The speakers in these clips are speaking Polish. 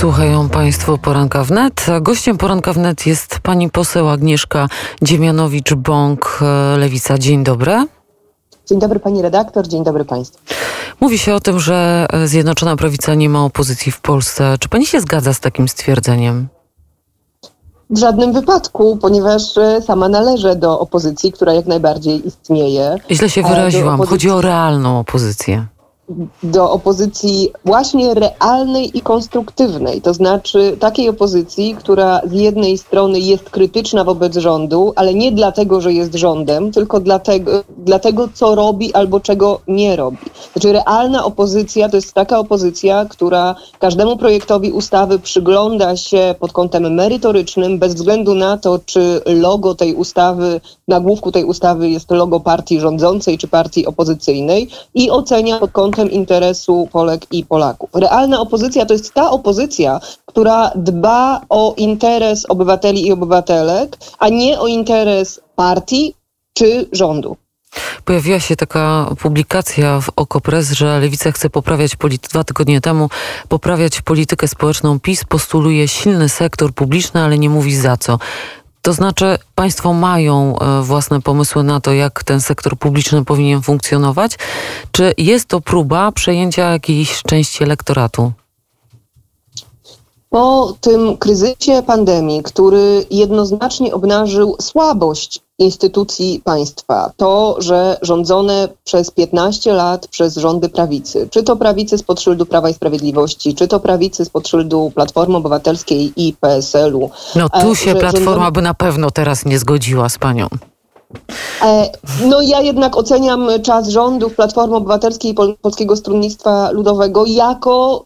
Słuchają Państwo Poranka Wnet. Gościem Poranka Wnet jest pani poseł Agnieszka Dziemianowicz-Bąk, e, Lewica. Dzień dobry. Dzień dobry pani redaktor, dzień dobry państwu. Mówi się o tym, że Zjednoczona Prawica nie ma opozycji w Polsce. Czy pani się zgadza z takim stwierdzeniem? W żadnym wypadku, ponieważ e, sama należę do opozycji, która jak najbardziej istnieje. Źle się E, wyraziłam. opozycji- Chodzi o realną opozycję. Do opozycji właśnie realnej i konstruktywnej, to znaczy takiej opozycji, która z jednej strony jest krytyczna wobec rządu, ale nie dlatego, że jest rządem, tylko dlatego, dlatego co robi albo czego nie robi. Znaczy realna opozycja to jest taka opozycja, która każdemu projektowi ustawy przygląda się pod kątem merytorycznym, bez względu na to, czy logo tej ustawy, nagłówku tej ustawy jest logo partii rządzącej czy partii opozycyjnej i ocenia pod kątem interesu Polek i Polaków. Realna opozycja to jest ta opozycja, która dba o interes obywateli i obywatelek, a nie o interes partii czy rządu. Pojawiła się taka publikacja w Okopres, że Lewica chce poprawiać dwa tygodnie temu poprawiać politykę społeczną PiS, postuluje silny sektor publiczny, ale nie mówi za co. To znaczy, państwo mają e, własne pomysły na to, jak ten sektor publiczny powinien funkcjonować? Czy jest to próba przejęcia jakiejś części elektoratu? Po tym kryzysie pandemii, który jednoznacznie obnażył słabość instytucji państwa, to, że rządzone przez 15 lat przez rządy prawicy, czy to prawicy spod szyldu Prawa i Sprawiedliwości, czy to prawicy spod szyldu Platformy Obywatelskiej i PSL-u. No tu e, się Platforma rządzone- by na pewno teraz nie zgodziła z panią. E, No ja jednak oceniam czas rządów Platformy Obywatelskiej i Pol- Polskiego Stronnictwa Ludowego jako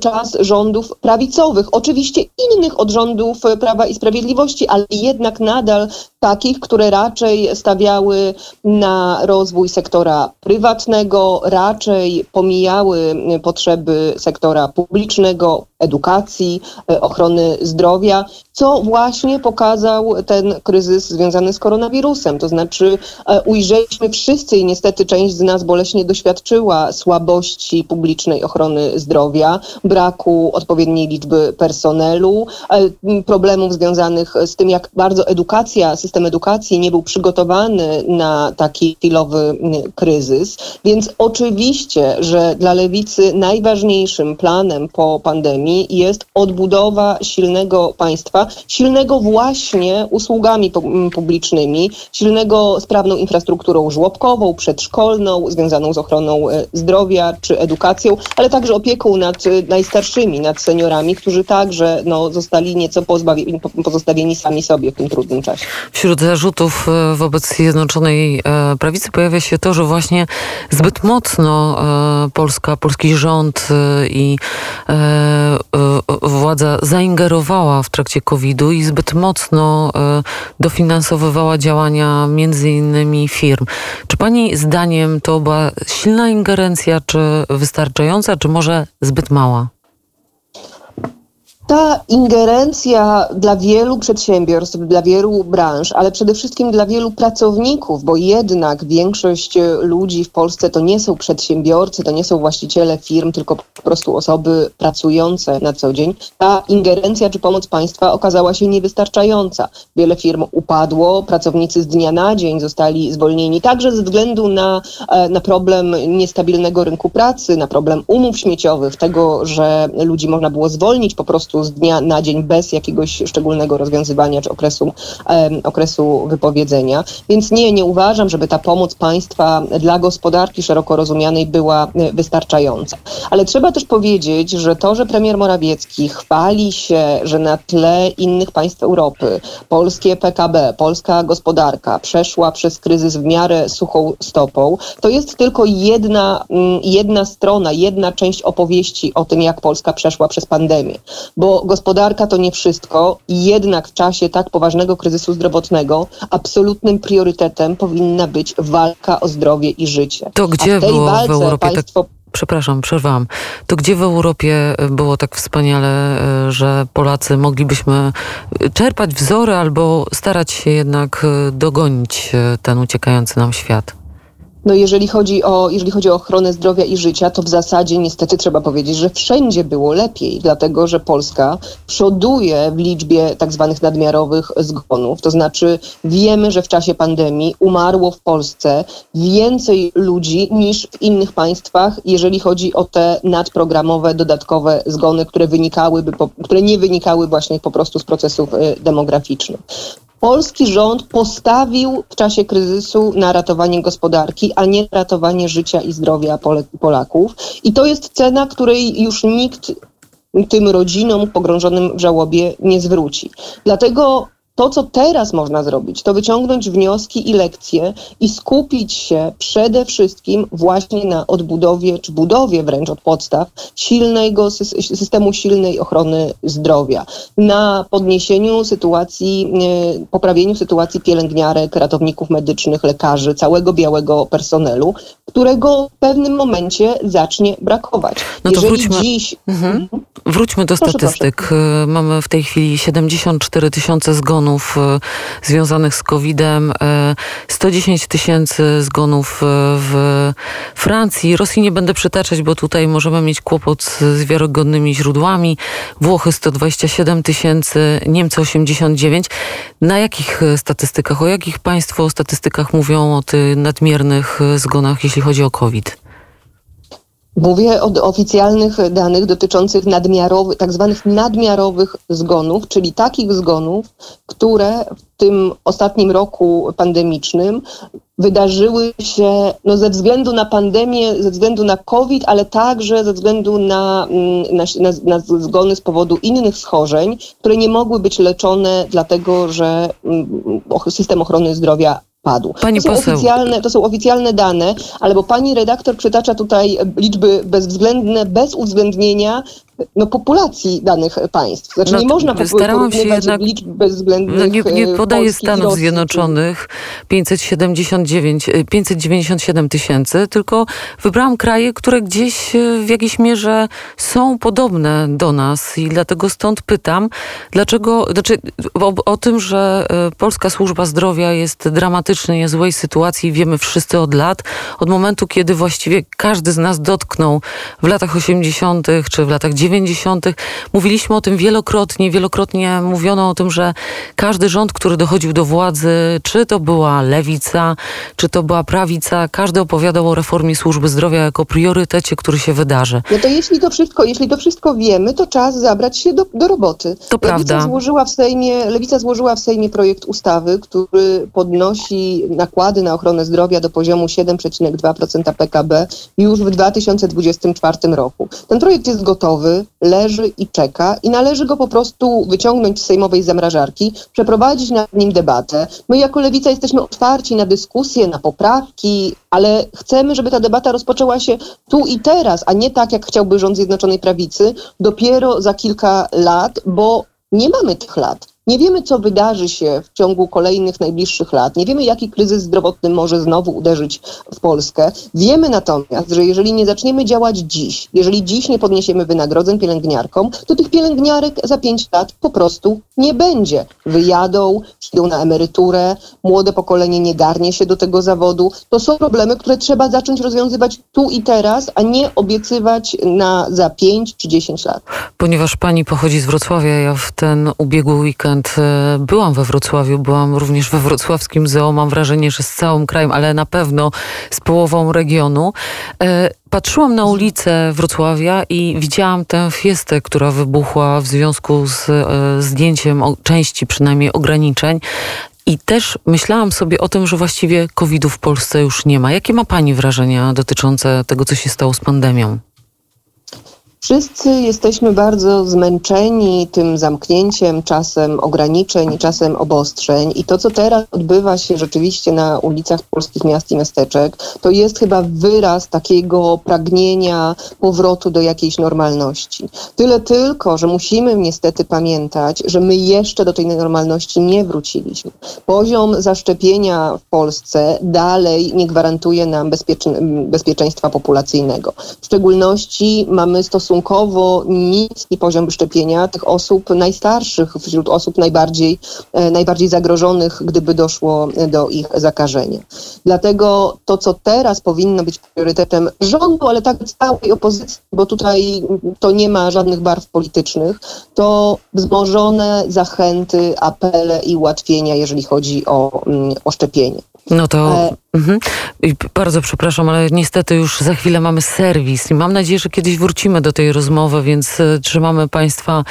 czas rządów prawicowych. Oczywiście innych od rządów Prawa i Sprawiedliwości, ale jednak nadal takich, które raczej stawiały na rozwój sektora prywatnego, raczej pomijały potrzeby sektora publicznego, edukacji, e, ochrony zdrowia, co właśnie pokazał ten kryzys związany z koronawirusem. To znaczy e, ujrzeliśmy wszyscy i niestety część z nas boleśnie doświadczyła słabości publicznej ochrony zdrowia, braku odpowiedniej liczby personelu, e, problemów związanych z tym, jak bardzo edukacja, system edukacji nie był przygotowany na taki chwilowy m, kryzys. Więc oczywiście, że dla lewicy najważniejszym planem po pandemii jest odbudowa silnego państwa, silnego właśnie usługami pu- m, publicznymi, silnego sprawną infrastrukturą żłobkową, przedszkolną, związaną z ochroną e, zdrowia czy edukacją, ale także opieką nad e, najstarszymi, nad seniorami, którzy także no, zostali nieco pozbawieni, po- pozostawieni sami sobie w tym trudnym czasie. Wśród zarzutów e, wobec Zjednoczonej e, Prawicy pojawia się to, że właśnie zbyt mocno e, Polska, polski rząd i władza zaingerowała w trakcie COVID-u i zbyt mocno dofinansowywała działania między innymi firm. Czy pani zdaniem to była silna ingerencja, czy wystarczająca, czy może zbyt mała? Ta ingerencja dla wielu przedsiębiorstw, dla wielu branż, ale przede wszystkim dla wielu pracowników, bo jednak większość e, ludzi w Polsce to nie są przedsiębiorcy, to nie są właściciele firm, tylko po prostu osoby pracujące na co dzień. Ta ingerencja czy pomoc państwa okazała się niewystarczająca. Wiele firm upadło, pracownicy z dnia na dzień zostali zwolnieni, także ze względu na, e, na problem niestabilnego rynku pracy, na problem umów śmieciowych, tego, że ludzi można było zwolnić po prostu z dnia na dzień bez jakiegoś szczególnego rozwiązywania czy okresu, okresu wypowiedzenia. Więc nie, nie uważam, żeby ta pomoc państwa dla gospodarki szeroko rozumianej była e, wystarczająca. Ale trzeba też powiedzieć, że to, że premier Morawiecki chwali się, że na tle innych państw Europy polskie PKB, polska gospodarka przeszła przez kryzys w miarę suchą stopą, to jest tylko jedna, mm, jedna strona, jedna część opowieści o tym, jak Polska przeszła przez pandemię. Bo gospodarka to nie wszystko i jednak w czasie tak poważnego kryzysu zdrowotnego absolutnym priorytetem powinna być walka o zdrowie i życie. To A gdzie w tej było w Europie tak państwo Przepraszam, przerwałam. To gdzie w Europie było tak wspaniale, e, że Polacy moglibyśmy e, czerpać wzory albo starać się jednak e, dogonić e, ten uciekający nam świat? No jeżeli chodzi, o, jeżeli chodzi o ochronę zdrowia i życia, to w zasadzie niestety trzeba powiedzieć, że wszędzie było lepiej, dlatego że Polska przoduje w liczbie tak zwanych nadmiarowych zgonów. To znaczy wiemy, że w czasie pandemii umarło w Polsce więcej ludzi niż w innych państwach, jeżeli chodzi o te nadprogramowe, dodatkowe zgony, które wynikałyby, które nie wynikały właśnie po prostu z procesów y, demograficznych. Polski rząd postawił w czasie kryzysu na ratowanie gospodarki, a nie ratowanie życia i zdrowia Polaków. I to jest cena, której już nikt tym rodzinom pogrążonym w żałobie nie zwróci. Dlatego to, co teraz można zrobić, to wyciągnąć wnioski i lekcje i skupić się przede wszystkim właśnie na odbudowie, czy budowie wręcz od podstaw silnego systemu silnej ochrony zdrowia, na podniesieniu sytuacji, e, poprawieniu sytuacji pielęgniarek, ratowników medycznych, lekarzy, całego białego personelu, którego w pewnym momencie zacznie brakować. No to Jeżeli wróćmy, dziś... Mhm. mhm. wróćmy do proszę, statystyk. Proszę. Mamy w tej chwili 74 tysiące zgonów zgonów e, związanych z COVID-em, 110 e, tysięcy zgonów e, w Francji. Rosji nie będę przytaczać, bo tutaj możemy mieć kłopot z wiarygodnymi źródłami. Włochy 127 tysięcy, Niemcy 89. Na jakich statystykach, o jakich państwo statystykach mówią o tych nadmiernych zgonach, jeśli chodzi o COVID? Mówię o oficjalnych danych dotyczących nadmiarowych, tak zwanych nadmiarowych zgonów, czyli takich zgonów, które w tym ostatnim roku pandemicznym wydarzyły się no, ze względu na pandemię, ze względu na COVID, ale także ze względu na, mm, na, na, na zgony z powodu innych schorzeń, które nie mogły być leczone, dlatego że mm, system ochrony zdrowia padł. Pani to, są poseł. Oficjalne, to są oficjalne dane, ale bo pani redaktor przytacza tutaj liczby bezwzględne, bez uwzględnienia no, populacji danych państw. Znaczy no, nie można starałam się jednak, liczb bezwzględnych no, nie, nie e, podaję Stanów Zjednoczonych 579, 597 e, tysięcy, tylko wybrałam kraje, które gdzieś e, w jakiejś mierze są podobne do nas i dlatego stąd pytam, dlaczego, znaczy o, o tym, że Polska Służba Zdrowia jest dramatycznie niezłej sytuacji, wiemy wszyscy od lat, od momentu, kiedy właściwie każdy z nas dotknął w latach 80. czy w latach 90 90. Mówiliśmy o tym wielokrotnie, wielokrotnie mówiono o tym, że każdy rząd, który dochodził do władzy, czy to była lewica, czy to była prawica, każdy opowiadał o reformie służby zdrowia jako priorytecie, który się wydarzy. No to jeśli to wszystko, jeśli to wszystko wiemy, to czas zabrać się do, do roboty. To lewica prawda. Złożyła w Sejmie, lewica złożyła w Sejmie projekt ustawy, który podnosi nakłady na ochronę zdrowia do poziomu 7,2% PKB już w 2024 roku. Ten projekt jest gotowy leży i czeka i należy go po prostu wyciągnąć z sejmowej zamrażarki, przeprowadzić nad nim debatę. My jako Lewica jesteśmy otwarci na dyskusje, na poprawki, ale chcemy, żeby ta debata rozpoczęła się tu i teraz, a nie tak, jak chciałby rząd Zjednoczonej Prawicy, dopiero za kilka lat, bo nie mamy tych lat. Nie wiemy, co wydarzy się w ciągu kolejnych najbliższych lat. Nie wiemy, jaki kryzys zdrowotny może znowu uderzyć w Polskę. Wiemy natomiast, że jeżeli nie zaczniemy działać dziś, jeżeli dziś nie podniesiemy wynagrodzeń pielęgniarkom, to tych pielęgniarek za pięć lat po prostu nie będzie. Wyjadą, idą na emeryturę, młode pokolenie nie garnie się do tego zawodu. To są problemy, które trzeba zacząć rozwiązywać tu i teraz, a nie obiecywać na za pięć czy dziesięć lat. Ponieważ pani pochodzi z Wrocławia, ja w ten ubiegły weekend e, byłam we Wrocławiu, byłam również we wrocławskim zoo. Mam wrażenie, że z całym krajem, ale na pewno z połową regionu. E, patrzyłam na ulicę Wrocławia i widziałam tę fiestę, która wybuchła w związku z e, zdjęciem części przynajmniej ograniczeń. I też myślałam sobie o tym, że właściwie COVID-u w Polsce już nie ma. Jakie ma Pani wrażenia dotyczące tego, co się stało z pandemią? Wszyscy jesteśmy bardzo zmęczeni tym zamknięciem, czasem ograniczeń, czasem obostrzeń i to, co teraz odbywa się rzeczywiście na ulicach polskich miast i miasteczek, to jest chyba wyraz takiego pragnienia powrotu do jakiejś normalności. Tyle tylko, że musimy niestety pamiętać, że my jeszcze do tej normalności nie wróciliśmy. Poziom zaszczepienia w Polsce dalej nie gwarantuje nam bezpieczeństwa populacyjnego. W szczególności mamy stosunek stosunkowo niski poziom szczepienia tych osób najstarszych, wśród osób najbardziej, e, najbardziej zagrożonych, gdyby doszło do ich zakażenia. Dlatego to, co teraz powinno być priorytetem rządu, ale tak całej opozycji, bo tutaj to nie ma żadnych barw politycznych, to wzmożone zachęty, apele i ułatwienia, jeżeli chodzi o, mm, o szczepienie. No to e... mhm. bardzo przepraszam, ale niestety już za chwilę mamy serwis i mam nadzieję, że kiedyś wrócimy do tej rozmowy, więc e, trzymamy Państwa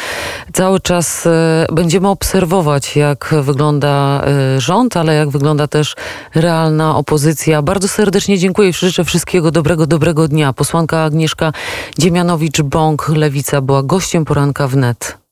cały czas. E, będziemy obserwować, jak wygląda rząd, ale jak wygląda też realna opozycja. Bardzo serdecznie dziękuję i życzę wszystkiego dobrego, dobrego dnia. Posłanka Agnieszka Dziemianowicz-Bąk, Lewica, była gościem poranka w net.